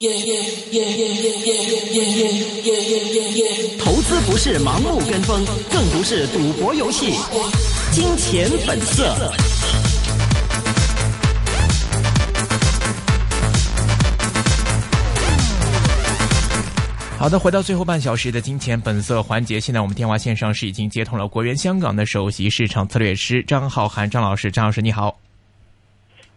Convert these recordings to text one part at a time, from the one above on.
投资不是盲目跟风，更不是赌博游戏。金钱本色。好的，回到最后半小时的金钱本色环节，现在我们电话线上是已经接通了国元香港的首席市场策略师张浩涵张老师，张老师你好。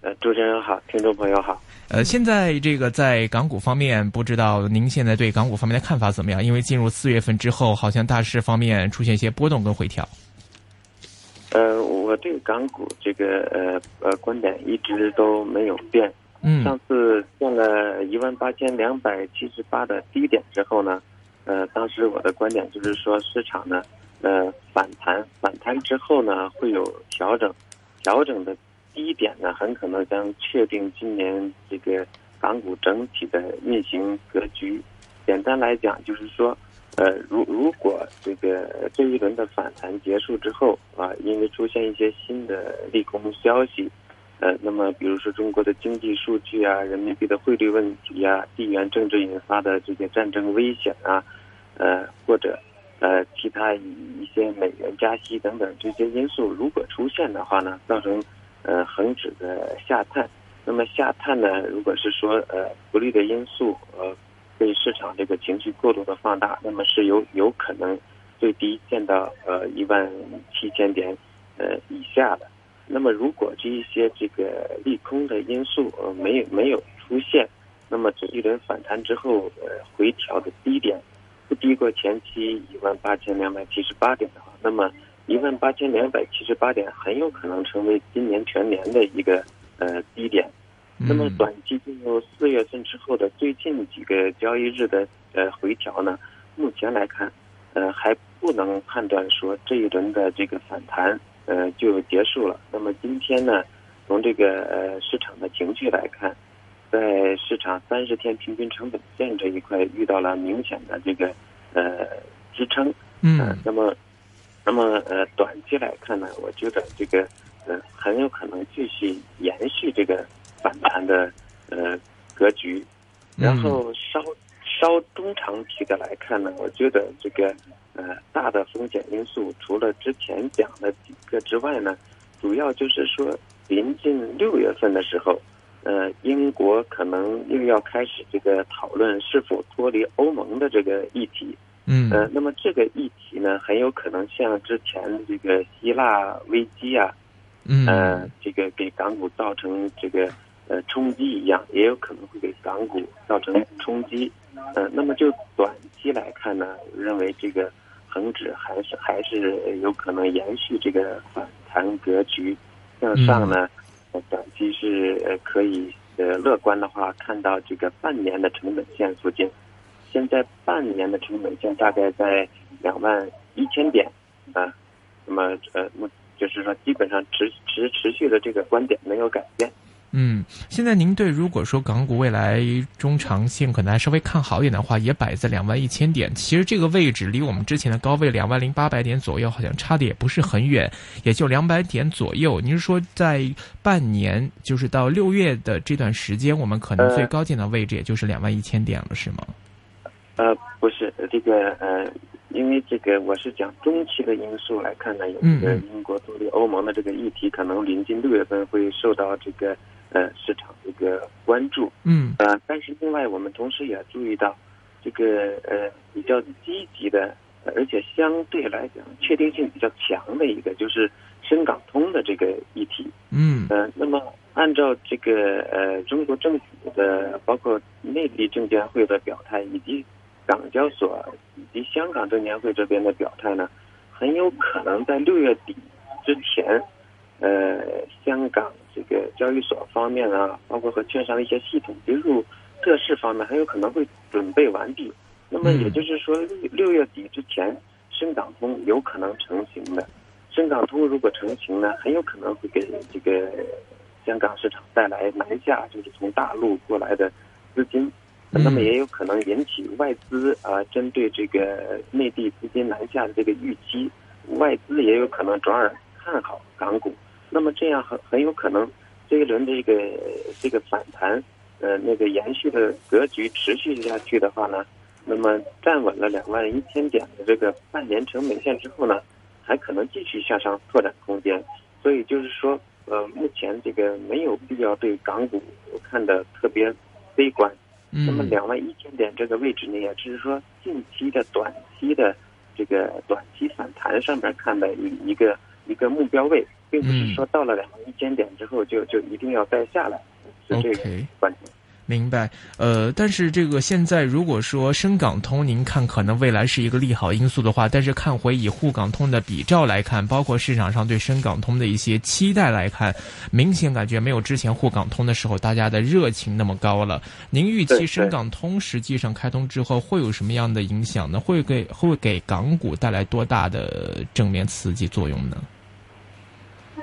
呃，主持人好，听众朋友好。呃，现在这个在港股方面，不知道您现在对港股方面的看法怎么样？因为进入四月份之后，好像大势方面出现一些波动跟回调。呃，我对港股这个呃呃观点一直都没有变。嗯。上次见了一万八千两百七十八的低点之后呢，呃，当时我的观点就是说，市场呢，呃，反弹反弹之后呢，会有调整，调整的。第一点呢，很可能将确定今年这个港股整体的运行格局。简单来讲，就是说，呃，如如果这个这一轮的反弹结束之后啊，因为出现一些新的利空消息，呃，那么比如说中国的经济数据啊、人民币的汇率问题啊、地缘政治引发的这些战争危险啊，呃，或者呃其他一些美元加息等等这些因素，如果出现的话呢，造成。呃，恒指的下探，那么下探呢？如果是说呃不利的因素，呃，被市场这个情绪过度的放大，那么是有有可能最低见到呃一万七千点呃以下的。那么如果这一些这个利空的因素呃没有没有出现，那么这一轮反弹之后呃回调的低点不低过前期一万八千两百七十八点的话，那么。一万八千两百七十八点很有可能成为今年全年的一个呃低点，那么短期进入四月份之后的最近几个交易日的呃回调呢，目前来看，呃还不能判断说这一轮的这个反弹呃就结束了。那么今天呢，从这个呃市场的情绪来看，在市场三十天平均成本线这一块遇到了明显的这个呃支撑，嗯，那么。那么，呃，短期来看呢，我觉得这个，呃，很有可能继续延续这个反弹的呃格局。然后稍稍中长期的来看呢，我觉得这个呃大的风险因素，除了之前讲的几个之外呢，主要就是说临近六月份的时候，呃，英国可能又要开始这个讨论是否脱离欧盟的这个议题。嗯，呃，那么这个议题呢，很有可能像之前这个希腊危机啊，嗯，呃，这个给港股造成这个呃冲击一样，也有可能会给港股造成冲击。呃，那么就短期来看呢，认为这个恒指还是还是有可能延续这个反弹格局向上呢。短期是呃可以呃乐观的话，看到这个半年的成本线附近。现在半年的成本线大概在两万一千点啊，那么呃，就是说基本上持持持续的这个观点没有改变。嗯，现在您对如果说港股未来中长线可能还稍微看好一点的话，也摆在两万一千点。其实这个位置离我们之前的高位两万零八百点左右，好像差的也不是很远，也就两百点左右。您是说在半年，就是到六月的这段时间，我们可能最高点的位置也就是两万一千点了，是吗？呃，不是这个呃，因为这个我是讲中期的因素来看呢，有这个英国脱离欧盟的这个议题，可能临近六月份会受到这个呃市场这个关注。嗯。呃，但是另外我们同时也注意到，这个呃比较积极的，而且相对来讲确定性比较强的一个，就是深港通的这个议题。嗯。呃，那么按照这个呃中国政府的，包括内地证监会的表态，以及港交所以及香港证监会这边的表态呢，很有可能在六月底之前，呃，香港这个交易所方面啊，包括和券商的一些系统接入测试方面，很有可能会准备完毕。那么也就是说，六月底之前，深港通有可能成型的。深港通如果成型呢，很有可能会给这个香港市场带来南下，就是从大陆过来的资金。那么也有可能引起外资啊，针对这个内地资金南下的这个预期，外资也有可能转而看好港股。那么这样很很有可能这一轮这个这个反弹，呃那个延续的格局持续下去的话呢，那么站稳了两万一千点的这个半年成本线之后呢，还可能继续向上拓展空间。所以就是说，呃，目前这个没有必要对港股看的特别悲观。嗯那么两万一千点这个位置呢，也就是说近期的短期的这个短期反弹上面看的一一个一个目标位，并不是说到了两万一千点之后就就一定要再下来，是这个观点。明白，呃，但是这个现在如果说深港通，您看可能未来是一个利好因素的话，但是看回以沪港通的比照来看，包括市场上对深港通的一些期待来看，明显感觉没有之前沪港通的时候大家的热情那么高了。您预期深港通实际上开通之后会有什么样的影响呢？会给会给港股带来多大的正面刺激作用呢？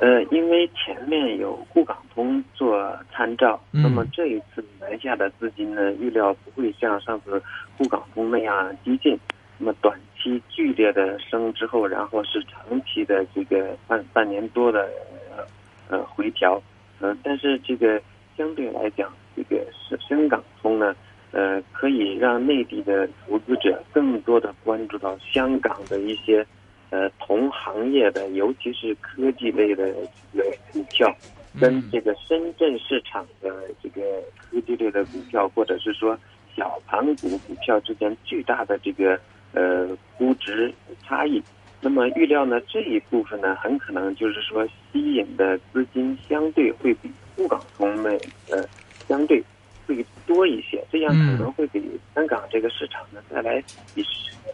呃，因为前面有沪港通做参照，嗯那么这一次南下的资金呢，预料不会像上次沪港通那样激进，那么短期剧烈的升之后，然后是长期的这个半半年多的呃呃回调，呃，但是这个相对来讲，这个深深港通呢，呃，可以让内地的投资者更多的关注到香港的一些。呃，同行业的，尤其是科技类的这个股票，跟嗯这个深圳市场的这个科技类的股票，或者是说小盘股股票之间巨大的这个呃估值差异。那么预料呢，这一部分呢，很可能就是说吸引的资金相对会比沪港通的呃相对会多一些，这样可能会给香港这个市场呢带来比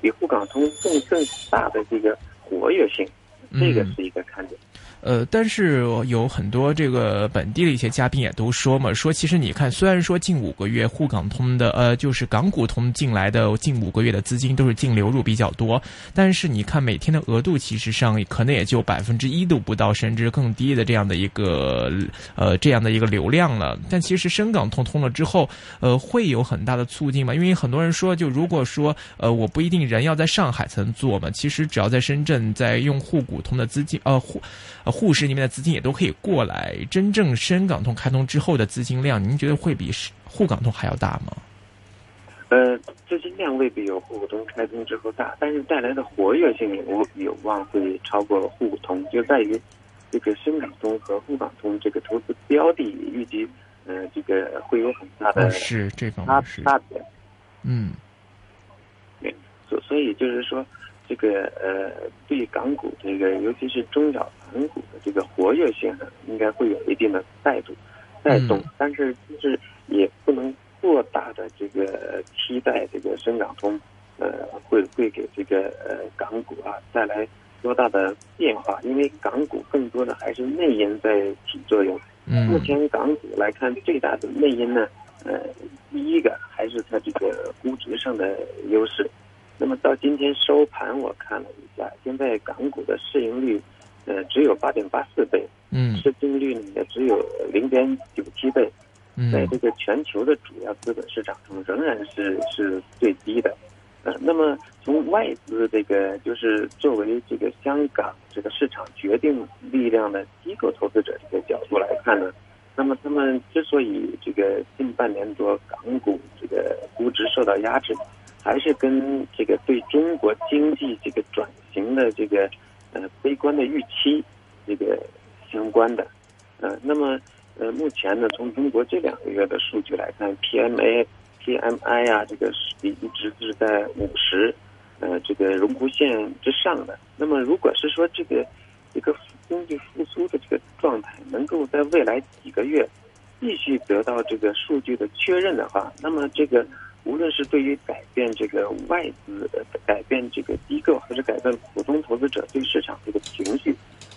比沪港通更更大的这个活跃性，这个嗯是一个看点。呃，但是有很多这个本地的一些嘉宾也都说嘛，说其实你看，虽然说近五个月沪港通的呃，就是港股通进来的近五个月的资金都是净流入比较多，但是你看每天的额度其实上可能也就百分之一都不到，甚至更低的这样的一个呃这样的一个流量了。但其实深港通通了之后，呃，会有很大的促进嘛？因为很多人说，就如果说呃我不一定人要在上海才能做嘛，其实只要在深圳，在用沪股通的资金呃沪。呃，沪市那边的资金也都可以过来。真正深港通开通之后的资金量，您觉得会比沪港通还要大吗？呃，资金量未必有沪股通开通之后大，但是带来的活跃性有有望会超过沪股通，就在于这个深港通和沪港通这个投资标的预计，呃，这个会有很大的哦、是这方面是，差别。嗯所所以就是说，这个呃，对港股这个，尤其是中小盘股的这个活跃性呢，应该会有一定的带动带动，嗯但是就是也不能过大的这个期待这个深港通，呃，会会给这个呃港股啊带来多大的变化，因为港股更多的还是内因在起作用。目嗯前港股来看，最大的内因呢，呃，第一个还是它这个估值上的优势。那么到今天收盘，我看了一下，现在港股的市盈率，呃，只有八点八四倍，嗯。市净率呢也只有零点九七倍，在嗯这个全球的主要资本市场中，仍然是是最低的。呃，那么从外资这个就是作为这个香港这个市场决定力量的机构投资者这个角度来看呢，那么他们之所以这个近半年多港股这个估值受到压制，还是跟这个对中国经济这个转型的这个呃悲观的预期这个相关的。呃，那么呃目前呢，从中国这两个月的数据来看，PMA、PMI 啊，这个是一直是在五十，呃，这个荣枯线之上的。那么如果是说这个这个经济复苏的这个状态能够在未来几个月继续得到这个数据的确认的话，那么这个无论是对于改变这个外资、呃改变这个机构，还是改变普通投资者对市场这个情绪，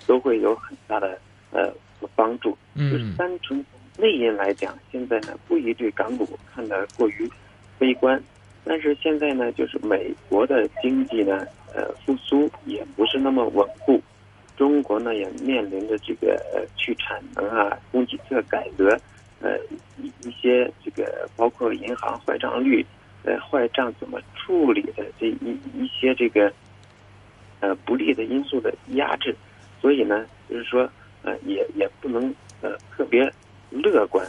都会有很大的呃帮助。就是嗯单纯内因来讲，现在呢不宜对港股看得过于悲观，但是现在呢，就是美国的经济呢，呃复苏也不是那么稳固，中国呢也面临着这个呃去产能啊、供给侧改革，呃一一些这个包括银行坏账率、呃坏账怎么处理的这一一些这个呃不利的因素的压制，所以呢，就是说呃也也不能呃特别乐观，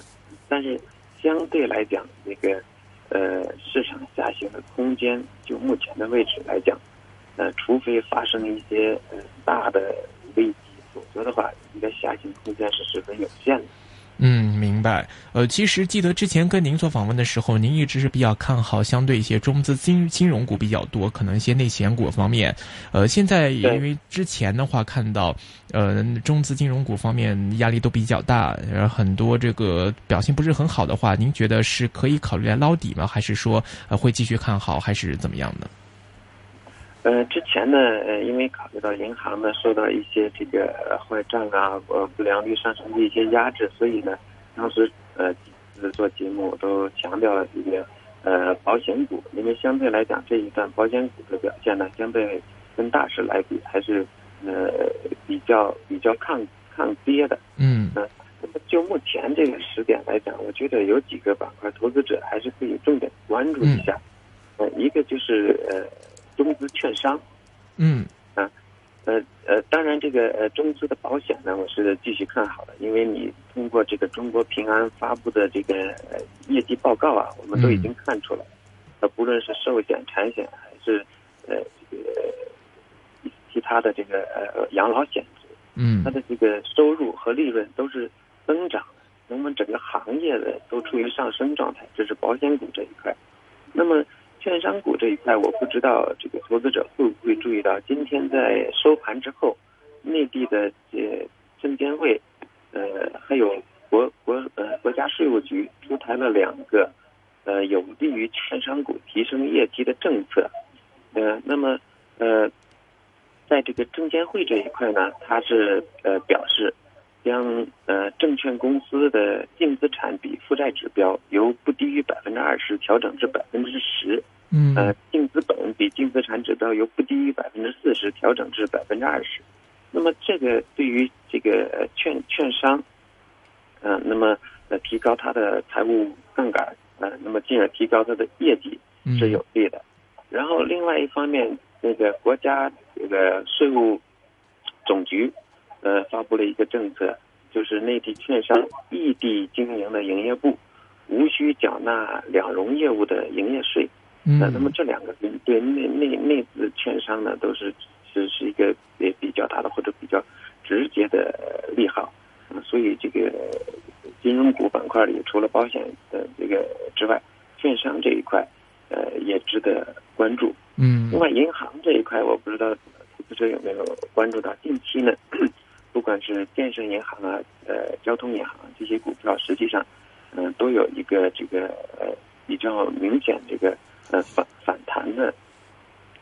但是相对来讲，这个呃市场下行的空间，就目前的位置来讲，呃，除非发生一些呃大的危机，否则的话，一个下行空间是十分有限的。嗯，明白。呃，其实记得之前跟您做访问的时候，您一直是比较看好相对一些中资金金融股比较多，可能一些内险股方面。呃，现在因为之前的话看到，呃，中资金融股方面压力都比较大，然后很多这个表现不是很好的话，您觉得是可以考虑来捞底吗？还是说呃会继续看好，还是怎么样的？呃，之前呢，呃，因为考虑到银行呢受到一些这个坏账啊、呃不良率上升的一些压制，所以呢，当时呃几次做节目都强调了这个呃保险股，因为相对来讲这一段保险股的表现呢，相对跟大势来比还是呃比较比较抗抗跌的。嗯。那那么就目前这个时点来讲，我觉得有几个板块投资者还是可以重点关注一下。呃，一个就是呃。中资券商，嗯啊，呃呃，当然这个呃中资的保险呢，我是继续看好的，因为你通过这个中国平安发布的这个业绩报告啊，我们都已经看出来，呃，不论是寿险、产险还是呃这个其他的这个呃养老险，嗯，它的这个收入和利润都是增长的，那么整个行业的都处于上升状态，这是保险股这一块，那么。券商股这一块，我不知道这个投资者会不会注意到，今天在收盘之后，内地的呃证监会，呃还有国国呃国家税务局出台了两个，呃有利于券商股提升业绩的政策，呃那么呃在这个证监会这一块呢，它是呃表示。将呃证券公司的净资产比负债指标由不低于百分之二十调整至百分之十，嗯，呃净资本比净资产指标由不低于百分之四十调整至百分之二十。那么这个对于这个券券商，嗯，那么呃提高它的财务杠杆，呃，那么进而提高它的业绩是有利的。然后另外一方面，那个国家这个税务总局。呃，发布了一个政策，就是内地券商异地经营的营业部，无需缴纳两融业务的营业税。嗯，那么这两个对内内内资券商呢，都是是是一个也比较大的或者比较直接的利好。所以这个金融股板块里，除了保险的这个之外，券商这一块呃也值得关注。嗯，另外银行这一块，我不知道投资者有没有关注到，近期呢？是建设银行啊，呃，交通银行这些股票，实际上，嗯，都有一个这个呃比较明显这个呃反反弹的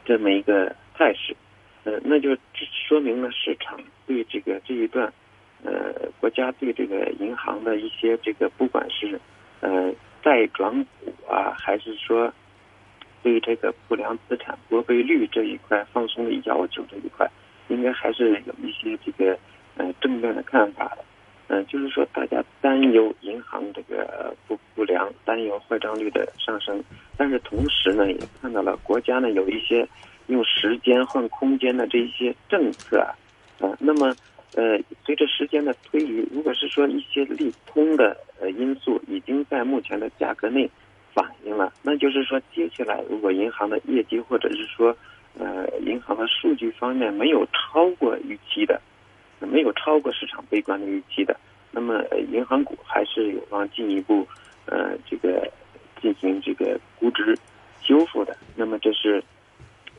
这么一个态势，呃，那就说明了市场对这个这一段呃国家对这个银行的一些这个不管是呃债转股啊，还是说对这个不良资产拨备率这一块放松的要求这一块，应该还是有一些这个。呃，正面的看法的，嗯，就是说大家担忧银行这个不不良，担忧坏账率的上升，但是同时呢，也看到了国家呢有一些用时间换空间的这一些政策啊，啊，那么呃，随着时间的推移，如果是说一些利空的呃因素已经在目前的价格内反映了，那就是说接下来如果银行的业绩或者是说呃银行的数据方面没有超过预期的。没有超过市场悲观的预期的，那么银行股还是有望进一步，呃，这个进行这个估值修复的。那么这是，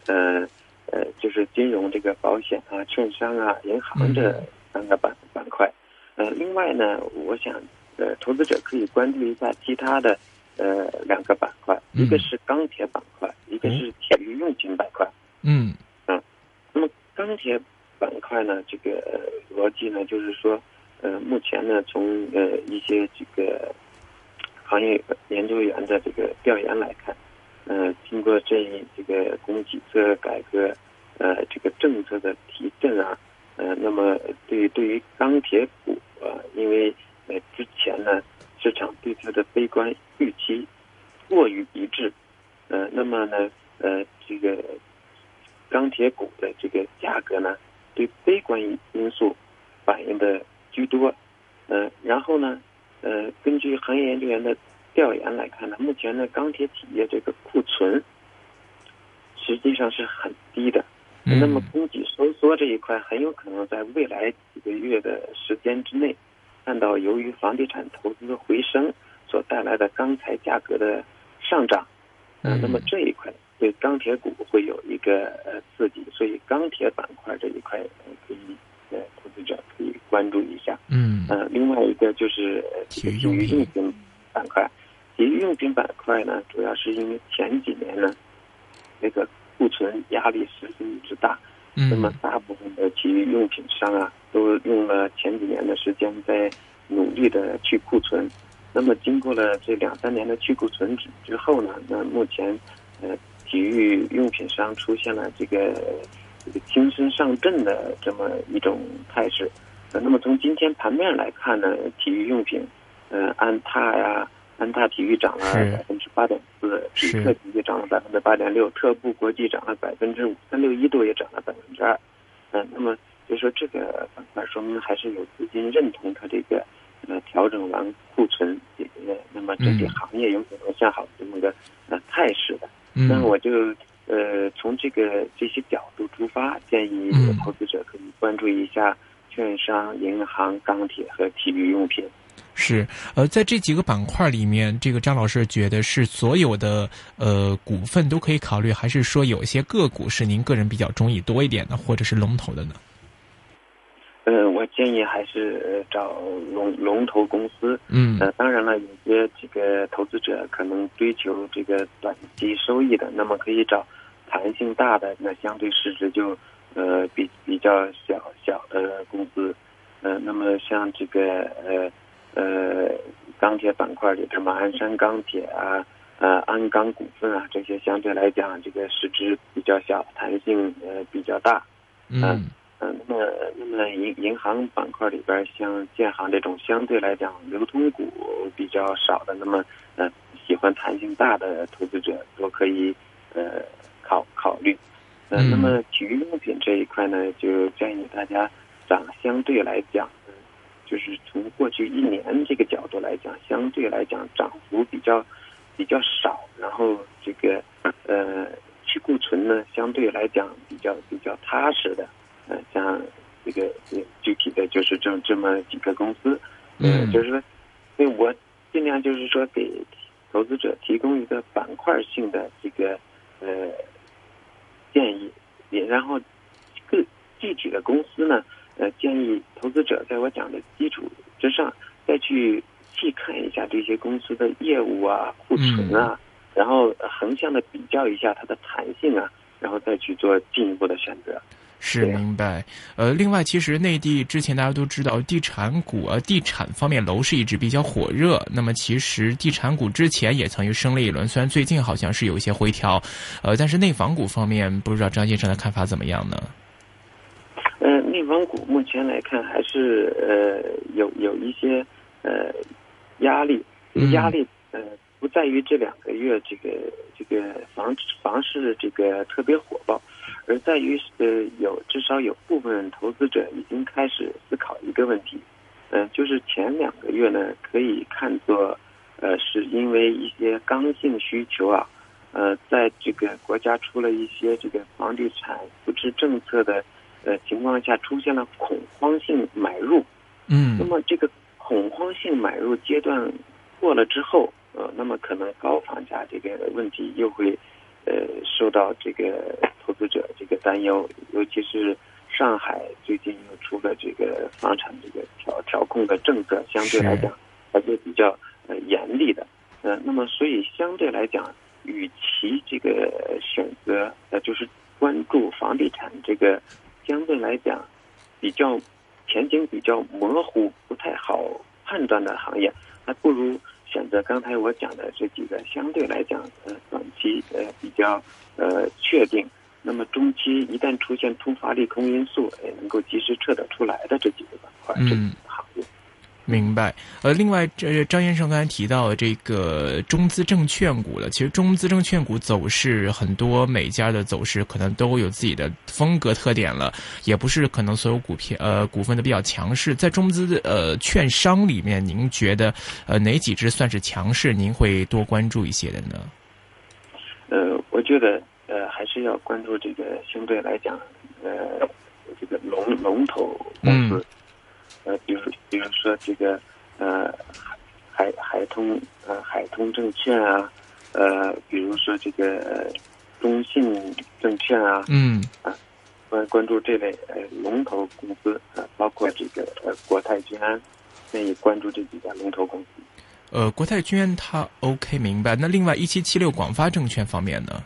呃呃，就是金融这个保险啊、券商啊、银行这三个板板块。呃，另外呢，我想呃，投资者可以关注一下其他的呃两个板块，一个是钢铁板块，一个是体育用品板块。嗯嗯，那么钢铁。板块呢，这个逻辑呢，就是说，呃，目前呢，从呃一些这个行业研究员的这个调研来看，呃，经过这一这个供给侧改革，呃，这个政策的提振啊，呃，那么对对于钢铁股啊，因为呃之前呢，市场对它的悲观预期过于一致，呃，那么呢，呃，这个钢铁股的这个价格呢。对悲观因素反映的居多，呃，然后呢，呃，根据行业研究员的调研来看呢，目前的钢铁企业这个库存实际上是很低的。那么供给收缩这一块，很有可能在未来几个月的时间之内，看到由于房地产投资回升所带来的钢材价格的上涨。嗯，那么这一块对钢铁股会有一个呃刺激，所以钢铁板块这一块可以呃投资者可以关注一下。嗯，呃，另外一个就是体育用品板块，体育用品板块呢，主要是因为前几年呢，那个。库存压力十分之大，那么大部分的体育用品商啊，都用了前几年的时间在努力的去库存。那么经过了这两三年的去库存之之后呢，那目前呃体育用品商出现了这个这个轻身上阵的这么一种态势。呃，那么从今天盘面来看呢，体育用品，呃，安踏呀。安踏体育涨了百分之八点四，匹克体育涨了百分之八点六，特步国际涨了百分之五，三六一度也涨了百分之二。嗯，那么就说这个板块说明还是有资金认同它这个呃调整完库存，呃，那么整体行业有可能向好这么个呃态势的。那我就呃从这个这些角度出发，建议投资者可以关注一下券商、银行、钢铁和体育用品。是，呃，在这几个板块里面，这个张老师觉得是所有的呃股份都可以考虑，还是说有一些个股是您个人比较中意多一点的，或者是龙头的呢？建议还是找龙龙头公司。嗯，呃，当然了，有些这个投资者可能追求这个短期收益的，那么可以找弹性大的，那相对市值就呃比比较小小的公司。呃，那么像这个呃。呃，钢铁板块里，什么鞍山钢铁啊，呃，鞍钢股份啊，这些相对来讲，这个市值比较小，弹性呃比较大。嗯嗯，那么那么银银行板块里边，像建行这种相对来讲流通股比较少的，那么呃喜欢弹性大的投资者都可以呃考考虑。嗯，那么体育用品这一块呢，就建议大家涨相对来讲。就是从过去一年这个角度来讲，相对来讲涨幅比较比较少，然后这个呃去库存呢相对来讲比较比较踏实的，呃像这个具体的就是这这么几个公司，嗯，就是说，所以我尽量就是说给投资者提供一个板块性的这个呃建议，也然后各具体的公司呢。呃，建议投资者在我讲的基础之上，再去细看一下这些公司的业务啊、库存啊，然后横向的比较一下它的弹性啊，然后再去做进一步的选择。是明白。呃，另外，其实内地之前大家都知道，地产股啊，地产方面楼市一直比较火热。那么，其实地产股之前也曾经升了一轮，虽然最近好像是有一些回调，呃，但是内房股方面，不知道张先生的看法怎么样呢？呃内房股目前来看还是呃有有一些呃压力，压力呃不在于这两个月这个这个房房市这个特别火爆，而在于呃有至少有部分投资者已经开始思考一个问题，嗯，就是前两个月呢可以看作呃是因为一些刚性需求啊，呃在这个国家出了一些这个房地产扶持政策的。呃，情况下出现了恐慌性买入，嗯，那么这个恐慌性买入阶段过了之后，呃，那么可能高房价这个问题又会呃受到这个投资者这个担忧，尤其是上海最近又出了这个房产这个调调控的政策，相对来讲还是比较呃严厉的，呃，那么所以相对来讲，与其这个选择呃就是关注房地产这个。相对来讲，比较前景比较模糊、不太好判断的行业，还不如选择刚才我讲的这几个相对来讲呃短期呃比较呃确定，那么中期一旦出现突发利空因素，也能够及时撤得出来的这几个板块、这几个行业。明白。呃，另外，这张先生刚才提到这个中资证券股了，其实中资证券股走势很多，每家的走势可能都有自己的风格特点了，也不是可能所有股票呃股份都比较强势。在中资呃券商里面，您觉得呃哪几只算是强势？您会多关注一些的呢？呃，我觉得呃还是要关注这个相对来讲呃这个龙龙头公司。呃，比如比如说这个呃海海通呃海通证券啊，呃，比如说这个中信证券啊，嗯啊关关注这类呃龙头公司啊，包括这个呃国泰君安，愿意关注这几家龙头公司。呃，国泰君安它 OK 明白。那另外一七七六广发证券方面呢？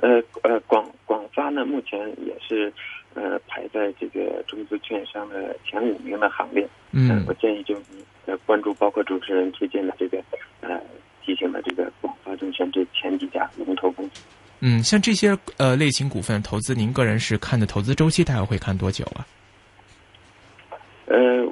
呃呃广广发呢，目前也是。呃，排在这个中资券商的前五名的行列。嗯，我建议就呃关注，包括主持人推荐的这个呃提醒的这个广发证券这前几家龙头公司。嗯，像这些呃类型股份投资，您个人是看的投资周期大概会看多久啊？呃，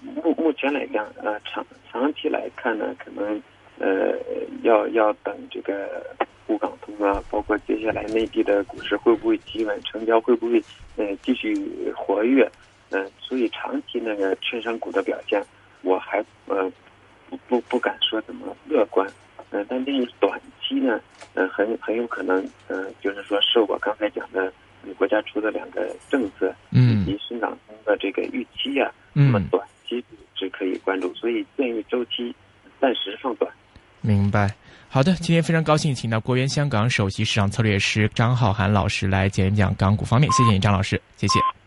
目目前来讲，呃长长期来看呢，可能呃要要等这个。沪港通啊，包括接下来内地的股市会不会企稳，成交会不会呃继续活跃，嗯，所以长期那个券商股的表现，我还呃不不不敢说怎么乐观，嗯，但对于短期呢，嗯，很很有可能，嗯，就是说受我刚才讲的国家出的两个政策，嗯，以及深港通的这个预期啊，那么短期是可以关注，所以建议周期暂时放短。明白。好的，今天非常高兴请到国元香港首席市场策略师张浩涵老师来讲一讲港股方面，谢谢你张老师，谢谢。